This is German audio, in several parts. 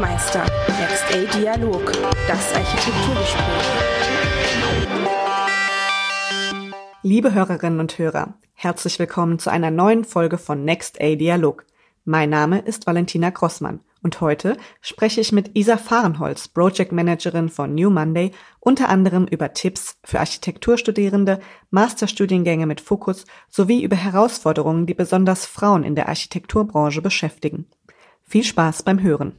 Architekturmeister. Next A Dialog. Das Architekturgespräch. Liebe Hörerinnen und Hörer, herzlich willkommen zu einer neuen Folge von Next A Dialog. Mein Name ist Valentina Grossmann und heute spreche ich mit Isa Fahrenholz, Project Managerin von New Monday, unter anderem über Tipps für Architekturstudierende, Masterstudiengänge mit Fokus sowie über Herausforderungen, die besonders Frauen in der Architekturbranche beschäftigen. Viel Spaß beim Hören.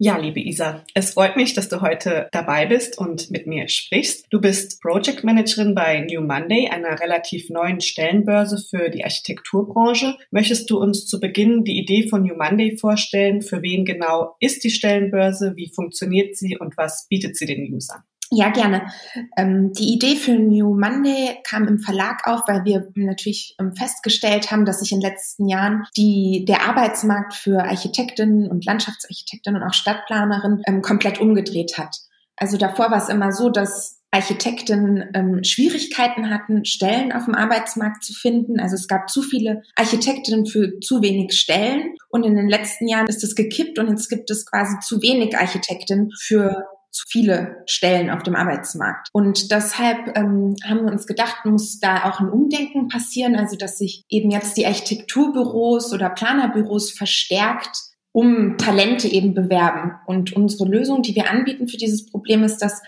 Ja, liebe Isa, es freut mich, dass du heute dabei bist und mit mir sprichst. Du bist Project Managerin bei New Monday, einer relativ neuen Stellenbörse für die Architekturbranche. Möchtest du uns zu Beginn die Idee von New Monday vorstellen? Für wen genau ist die Stellenbörse? Wie funktioniert sie und was bietet sie den Usern? Ja, gerne. Ähm, die Idee für New Monday kam im Verlag auf, weil wir natürlich ähm, festgestellt haben, dass sich in den letzten Jahren die, der Arbeitsmarkt für Architektinnen und Landschaftsarchitektinnen und auch Stadtplanerinnen ähm, komplett umgedreht hat. Also davor war es immer so, dass Architekten ähm, Schwierigkeiten hatten, Stellen auf dem Arbeitsmarkt zu finden. Also es gab zu viele Architektinnen für zu wenig Stellen. Und in den letzten Jahren ist es gekippt und jetzt gibt es quasi zu wenig Architekten für zu viele Stellen auf dem Arbeitsmarkt. Und deshalb ähm, haben wir uns gedacht, muss da auch ein Umdenken passieren, also dass sich eben jetzt die Architekturbüros oder Planerbüros verstärkt um Talente eben bewerben. Und unsere Lösung, die wir anbieten für dieses Problem, ist, dass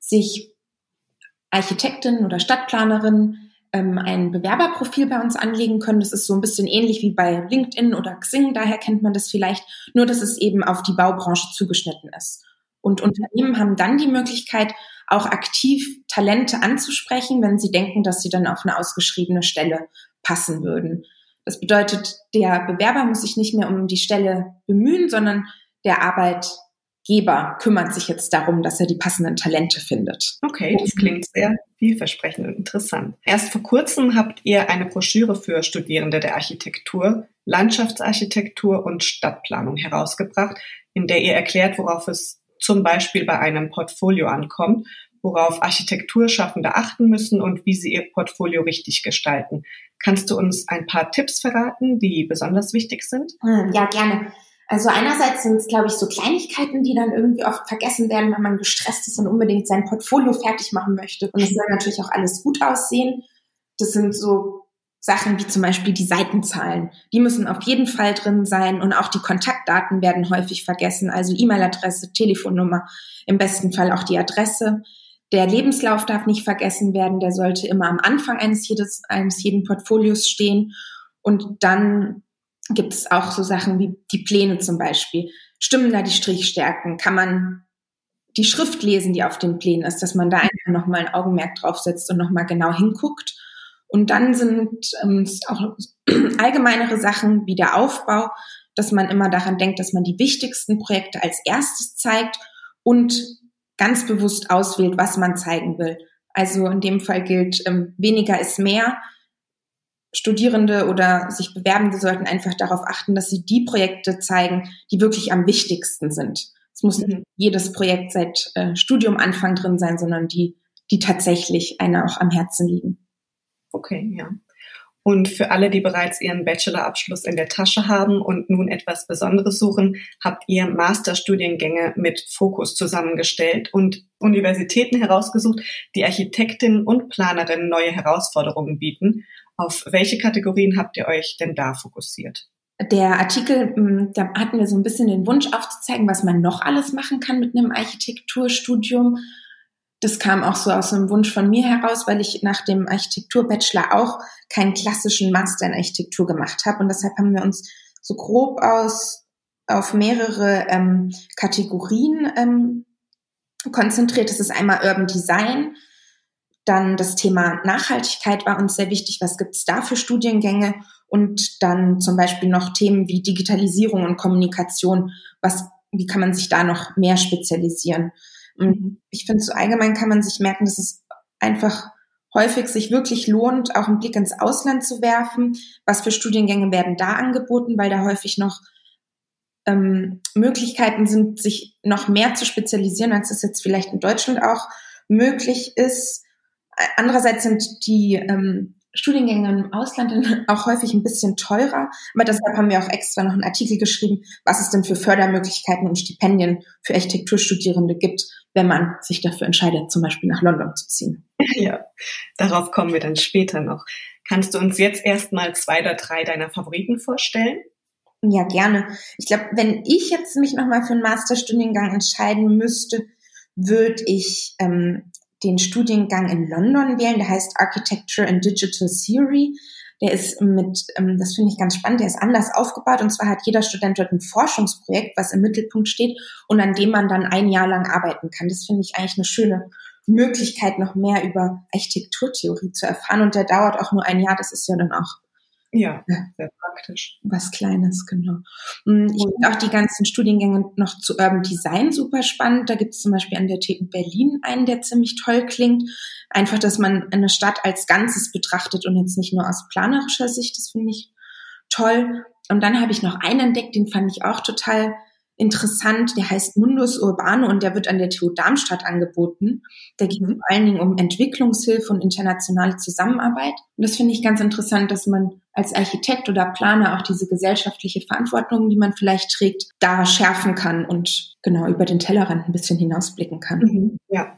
sich Architektinnen oder Stadtplanerinnen ähm, ein Bewerberprofil bei uns anlegen können. Das ist so ein bisschen ähnlich wie bei LinkedIn oder Xing, daher kennt man das vielleicht, nur dass es eben auf die Baubranche zugeschnitten ist. Und Unternehmen haben dann die Möglichkeit, auch aktiv Talente anzusprechen, wenn sie denken, dass sie dann auf eine ausgeschriebene Stelle passen würden. Das bedeutet, der Bewerber muss sich nicht mehr um die Stelle bemühen, sondern der Arbeitgeber kümmert sich jetzt darum, dass er die passenden Talente findet. Okay, das klingt sehr vielversprechend und interessant. Erst vor kurzem habt ihr eine Broschüre für Studierende der Architektur, Landschaftsarchitektur und Stadtplanung herausgebracht, in der ihr erklärt, worauf es zum Beispiel bei einem Portfolio ankommt, worauf Architekturschaffende achten müssen und wie sie ihr Portfolio richtig gestalten. Kannst du uns ein paar Tipps verraten, die besonders wichtig sind? Hm, ja, gerne. Also einerseits sind es, glaube ich, so Kleinigkeiten, die dann irgendwie oft vergessen werden, wenn man gestresst ist und unbedingt sein Portfolio fertig machen möchte. Und es soll natürlich auch alles gut aussehen. Das sind so Sachen wie zum Beispiel die Seitenzahlen. Die müssen auf jeden Fall drin sein und auch die Kontaktdaten werden häufig vergessen, also E-Mail-Adresse, Telefonnummer, im besten Fall auch die Adresse. Der Lebenslauf darf nicht vergessen werden, der sollte immer am Anfang eines, jedes, eines jeden Portfolios stehen. Und dann gibt es auch so Sachen wie die Pläne zum Beispiel. Stimmen da die Strichstärken? Kann man die Schrift lesen, die auf den Plänen ist, dass man da einfach nochmal ein Augenmerk draufsetzt und nochmal genau hinguckt. Und dann sind ähm, auch allgemeinere Sachen wie der Aufbau, dass man immer daran denkt, dass man die wichtigsten Projekte als erstes zeigt und ganz bewusst auswählt, was man zeigen will. Also in dem Fall gilt, ähm, weniger ist mehr. Studierende oder sich Bewerbende sollten einfach darauf achten, dass sie die Projekte zeigen, die wirklich am wichtigsten sind. Es muss nicht jedes Projekt seit äh, Studiumanfang drin sein, sondern die, die tatsächlich einer auch am Herzen liegen. Okay, ja. Und für alle, die bereits ihren Bachelorabschluss in der Tasche haben und nun etwas Besonderes suchen, habt ihr Masterstudiengänge mit Fokus zusammengestellt und Universitäten herausgesucht, die Architektinnen und Planerinnen neue Herausforderungen bieten. Auf welche Kategorien habt ihr euch denn da fokussiert? Der Artikel, hm, da hatten wir so ein bisschen den Wunsch aufzuzeigen, was man noch alles machen kann mit einem Architekturstudium das kam auch so aus einem Wunsch von mir heraus, weil ich nach dem Architektur-Bachelor auch keinen klassischen Master in Architektur gemacht habe. Und deshalb haben wir uns so grob aus auf mehrere ähm, Kategorien ähm, konzentriert. Das ist einmal Urban Design, dann das Thema Nachhaltigkeit war uns sehr wichtig. Was gibt es da für Studiengänge? Und dann zum Beispiel noch Themen wie Digitalisierung und Kommunikation. Was, wie kann man sich da noch mehr spezialisieren? Und mhm. ich finde, so allgemein kann man sich merken, dass es einfach häufig sich wirklich lohnt, auch einen Blick ins Ausland zu werfen. Was für Studiengänge werden da angeboten, weil da häufig noch ähm, Möglichkeiten sind, sich noch mehr zu spezialisieren, als es jetzt vielleicht in Deutschland auch möglich ist. Andererseits sind die ähm, Studiengänge im Ausland auch häufig ein bisschen teurer. Aber deshalb haben wir auch extra noch einen Artikel geschrieben, was es denn für Fördermöglichkeiten und Stipendien für Architekturstudierende gibt, wenn man sich dafür entscheidet, zum Beispiel nach London zu ziehen. Ja, darauf kommen wir dann später noch. Kannst du uns jetzt erstmal zwei oder drei deiner Favoriten vorstellen? Ja, gerne. Ich glaube, wenn ich jetzt mich nochmal für einen Masterstudiengang entscheiden müsste, würde ich ähm, den Studiengang in London wählen. Der heißt Architecture and Digital Theory. Der ist mit, ähm, das finde ich ganz spannend, der ist anders aufgebaut. Und zwar hat jeder Student dort ein Forschungsprojekt, was im Mittelpunkt steht und an dem man dann ein Jahr lang arbeiten kann. Das finde ich eigentlich eine schöne Möglichkeit, noch mehr über Architekturtheorie zu erfahren. Und der dauert auch nur ein Jahr. Das ist ja dann auch ja, sehr praktisch. Was Kleines, genau. Mm, ich finde auch die ganzen Studiengänge noch zu Urban Design super spannend. Da gibt es zum Beispiel an der TU Berlin einen, der ziemlich toll klingt. Einfach, dass man eine Stadt als Ganzes betrachtet und jetzt nicht nur aus planerischer Sicht. Das finde ich toll. Und dann habe ich noch einen entdeckt, den fand ich auch total interessant. Der heißt Mundus Urbano und der wird an der TU Darmstadt angeboten. Da geht es mhm. vor allen Dingen um Entwicklungshilfe und internationale Zusammenarbeit. Und das finde ich ganz interessant, dass man als Architekt oder Planer auch diese gesellschaftliche Verantwortung, die man vielleicht trägt, da schärfen kann und genau über den Tellerrand ein bisschen hinausblicken kann. Mhm. Ja.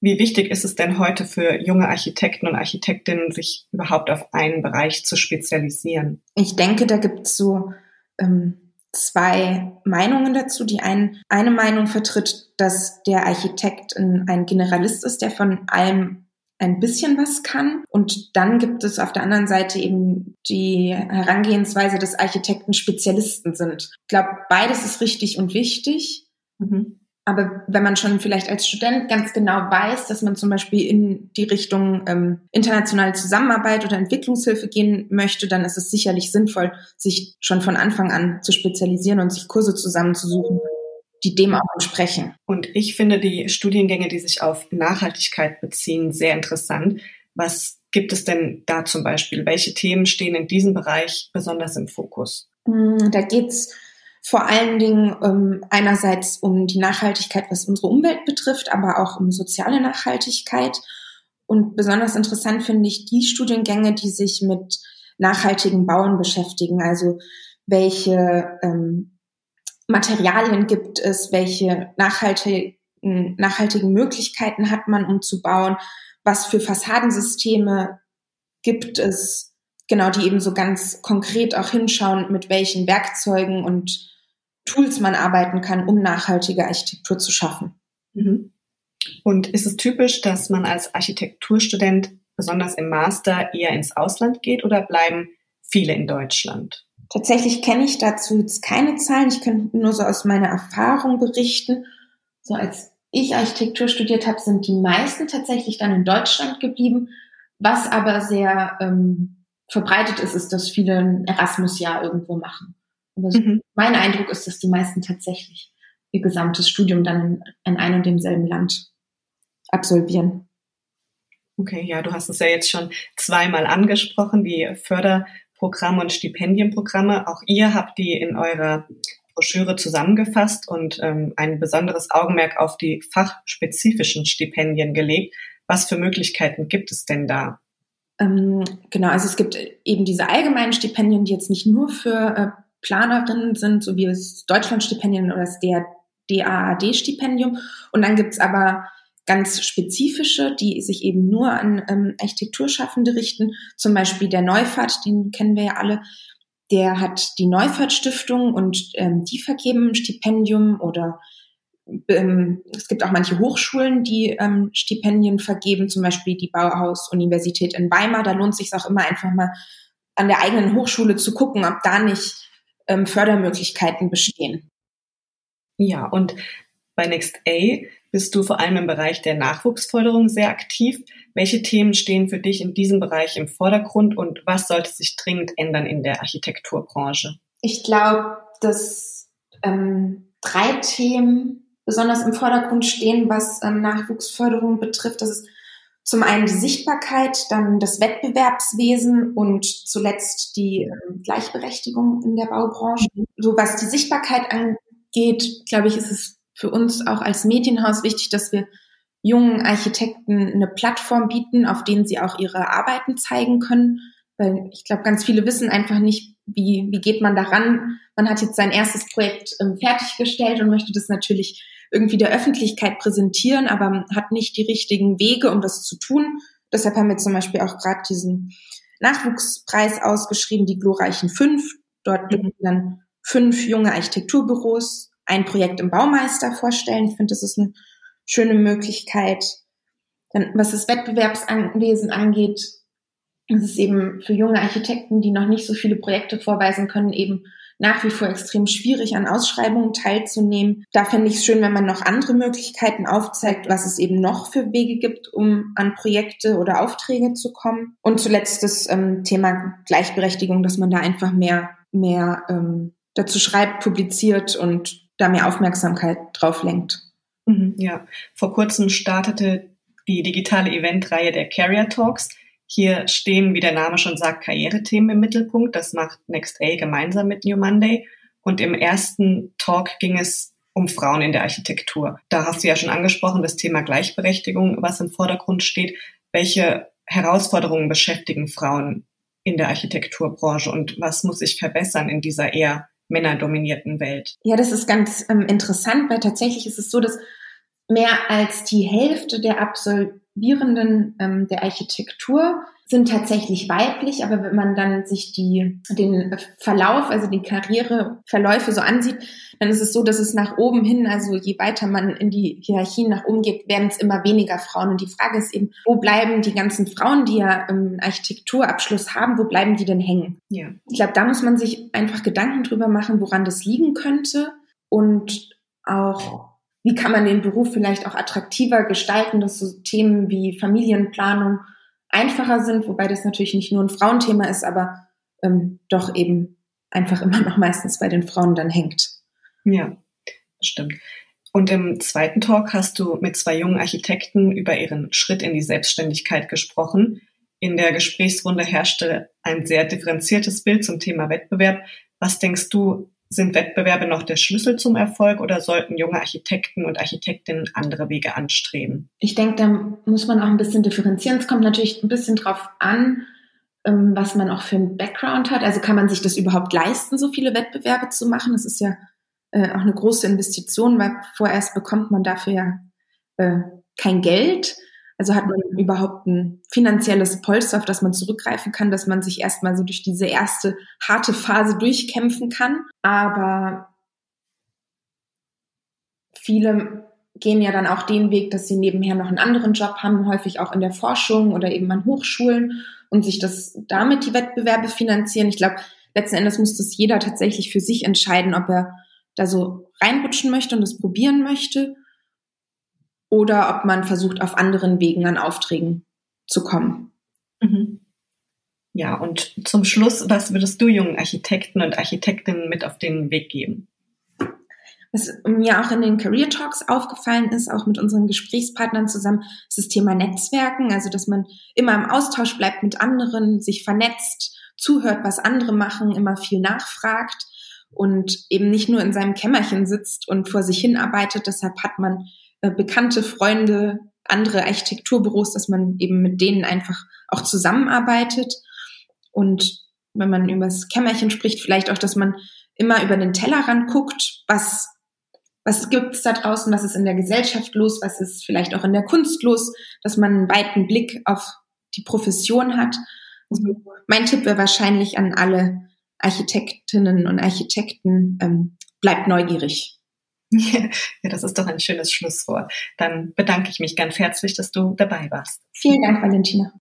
Wie wichtig ist es denn heute für junge Architekten und Architektinnen, sich überhaupt auf einen Bereich zu spezialisieren? Ich denke, da gibt es so ähm, zwei Meinungen dazu. Die ein, eine Meinung vertritt, dass der Architekt ein, ein Generalist ist, der von allem ein bisschen was kann. Und dann gibt es auf der anderen Seite eben die Herangehensweise, dass Architekten Spezialisten sind. Ich glaube, beides ist richtig und wichtig. Mhm. Aber wenn man schon vielleicht als Student ganz genau weiß, dass man zum Beispiel in die Richtung ähm, internationale Zusammenarbeit oder Entwicklungshilfe gehen möchte, dann ist es sicherlich sinnvoll, sich schon von Anfang an zu spezialisieren und sich Kurse zusammenzusuchen, die dem auch entsprechen. Und ich finde die Studiengänge, die sich auf Nachhaltigkeit beziehen, sehr interessant. Was gibt es denn da zum Beispiel? Welche Themen stehen in diesem Bereich besonders im Fokus? Hm, da geht's vor allen Dingen ähm, einerseits um die Nachhaltigkeit, was unsere Umwelt betrifft, aber auch um soziale Nachhaltigkeit. Und besonders interessant finde ich die Studiengänge, die sich mit nachhaltigen Bauen beschäftigen. Also welche ähm, Materialien gibt es, welche nachhaltigen, nachhaltigen Möglichkeiten hat man, um zu bauen, was für Fassadensysteme gibt es, genau, die eben so ganz konkret auch hinschauen, mit welchen Werkzeugen und Tools man arbeiten kann, um nachhaltige Architektur zu schaffen. Mhm. Und ist es typisch, dass man als Architekturstudent besonders im Master eher ins Ausland geht oder bleiben viele in Deutschland? Tatsächlich kenne ich dazu jetzt keine Zahlen. Ich könnte nur so aus meiner Erfahrung berichten. So als ich Architektur studiert habe, sind die meisten tatsächlich dann in Deutschland geblieben. Was aber sehr ähm, verbreitet ist, ist, dass viele ein Erasmus-Jahr irgendwo machen. Aber mhm. mein Eindruck ist, dass die meisten tatsächlich ihr gesamtes Studium dann in, in einem und demselben Land absolvieren. Okay, ja, du hast es ja jetzt schon zweimal angesprochen, die Förderprogramme und Stipendienprogramme. Auch ihr habt die in eurer Broschüre zusammengefasst und ähm, ein besonderes Augenmerk auf die fachspezifischen Stipendien gelegt. Was für Möglichkeiten gibt es denn da? Ähm, genau, also es gibt eben diese allgemeinen Stipendien, die jetzt nicht nur für äh, Planerinnen sind, so wie das Deutschlandstipendium oder das DAAD-Stipendium. Und dann gibt's aber ganz spezifische, die sich eben nur an ähm, Architekturschaffende richten. Zum Beispiel der Neufahrt, den kennen wir ja alle. Der hat die Neufahrt Stiftung und ähm, die vergeben ein Stipendium oder ähm, es gibt auch manche Hochschulen, die ähm, Stipendien vergeben, zum Beispiel die Bauhaus-Universität in Weimar. Da lohnt sich auch immer einfach mal an der eigenen Hochschule zu gucken, ob da nicht ähm, Fördermöglichkeiten bestehen. Ja, und bei Next A bist du vor allem im Bereich der Nachwuchsförderung sehr aktiv. Welche Themen stehen für dich in diesem Bereich im Vordergrund und was sollte sich dringend ändern in der Architekturbranche? Ich glaube, dass ähm, drei Themen besonders im Vordergrund stehen, was ähm, Nachwuchsförderung betrifft. Das ist zum einen die Sichtbarkeit, dann das Wettbewerbswesen und zuletzt die äh, Gleichberechtigung in der Baubranche. So was die Sichtbarkeit angeht, glaube ich, ist es für uns auch als Medienhaus wichtig, dass wir jungen Architekten eine Plattform bieten, auf denen sie auch ihre Arbeiten zeigen können. Weil ich glaube, ganz viele wissen einfach nicht, wie, wie geht man daran. Man hat jetzt sein erstes Projekt ähm, fertiggestellt und möchte das natürlich irgendwie der Öffentlichkeit präsentieren, aber hat nicht die richtigen Wege, um das zu tun. Deshalb haben wir zum Beispiel auch gerade diesen Nachwuchspreis ausgeschrieben, die glorreichen fünf. Dort mhm. dann fünf junge Architekturbüros ein Projekt im Baumeister vorstellen. Ich finde, das ist eine schöne Möglichkeit. Dann, was das Wettbewerbsanwesen angeht, ist es eben für junge Architekten, die noch nicht so viele Projekte vorweisen können, eben nach wie vor extrem schwierig, an Ausschreibungen teilzunehmen. Da fände ich es schön, wenn man noch andere Möglichkeiten aufzeigt, was es eben noch für Wege gibt, um an Projekte oder Aufträge zu kommen. Und zuletzt das ähm, Thema Gleichberechtigung, dass man da einfach mehr, mehr ähm, dazu schreibt, publiziert und da mehr Aufmerksamkeit drauf lenkt. Mhm, ja, vor kurzem startete die digitale Eventreihe der Carrier Talks. Hier stehen, wie der Name schon sagt, Karrierethemen im Mittelpunkt. Das macht NextA gemeinsam mit New Monday. Und im ersten Talk ging es um Frauen in der Architektur. Da hast du ja schon angesprochen, das Thema Gleichberechtigung, was im Vordergrund steht. Welche Herausforderungen beschäftigen Frauen in der Architekturbranche und was muss sich verbessern in dieser eher männerdominierten Welt? Ja, das ist ganz ähm, interessant, weil tatsächlich ist es so, dass mehr als die Hälfte der Absolvierenden ähm, der Architektur sind tatsächlich weiblich, aber wenn man dann sich die, den Verlauf, also die Karriereverläufe so ansieht, dann ist es so, dass es nach oben hin, also je weiter man in die Hierarchien nach oben geht, werden es immer weniger Frauen. Und die Frage ist eben, wo bleiben die ganzen Frauen, die ja einen Architekturabschluss haben, wo bleiben die denn hängen? Ja. Ich glaube, da muss man sich einfach Gedanken drüber machen, woran das liegen könnte und auch wie kann man den Beruf vielleicht auch attraktiver gestalten, dass so Themen wie Familienplanung einfacher sind, wobei das natürlich nicht nur ein Frauenthema ist, aber ähm, doch eben einfach immer noch meistens bei den Frauen dann hängt. Ja, stimmt. Und im zweiten Talk hast du mit zwei jungen Architekten über ihren Schritt in die Selbstständigkeit gesprochen. In der Gesprächsrunde herrschte ein sehr differenziertes Bild zum Thema Wettbewerb. Was denkst du, sind Wettbewerbe noch der Schlüssel zum Erfolg oder sollten junge Architekten und Architektinnen andere Wege anstreben? Ich denke, da muss man auch ein bisschen differenzieren. Es kommt natürlich ein bisschen drauf an, ähm, was man auch für einen Background hat. Also kann man sich das überhaupt leisten, so viele Wettbewerbe zu machen? Das ist ja äh, auch eine große Investition, weil vorerst bekommt man dafür ja äh, kein Geld. Also hat man überhaupt ein finanzielles Polster, auf das man zurückgreifen kann, dass man sich erstmal so durch diese erste harte Phase durchkämpfen kann. Aber viele gehen ja dann auch den Weg, dass sie nebenher noch einen anderen Job haben, häufig auch in der Forschung oder eben an Hochschulen und sich das damit die Wettbewerbe finanzieren. Ich glaube, letzten Endes muss das jeder tatsächlich für sich entscheiden, ob er da so reinrutschen möchte und das probieren möchte oder ob man versucht, auf anderen Wegen an Aufträgen zu kommen. Mhm. Ja, und zum Schluss, was würdest du jungen Architekten und Architektinnen mit auf den Weg geben? Was mir auch in den Career Talks aufgefallen ist, auch mit unseren Gesprächspartnern zusammen, ist das Thema Netzwerken, also dass man immer im Austausch bleibt mit anderen, sich vernetzt, zuhört, was andere machen, immer viel nachfragt und eben nicht nur in seinem Kämmerchen sitzt und vor sich hin arbeitet. Deshalb hat man äh, bekannte Freunde, andere Architekturbüros, dass man eben mit denen einfach auch zusammenarbeitet. Und wenn man über das Kämmerchen spricht, vielleicht auch, dass man immer über den Tellerrand guckt, was, was gibt's da draußen, was ist in der Gesellschaft los, was ist vielleicht auch in der Kunst los, dass man einen weiten Blick auf die Profession hat. Also mein Tipp wäre wahrscheinlich an alle Architektinnen und Architekten, ähm, bleibt neugierig. Ja, das ist doch ein schönes Schlusswort. Dann bedanke ich mich ganz herzlich, dass du dabei warst. Vielen Dank, Valentina.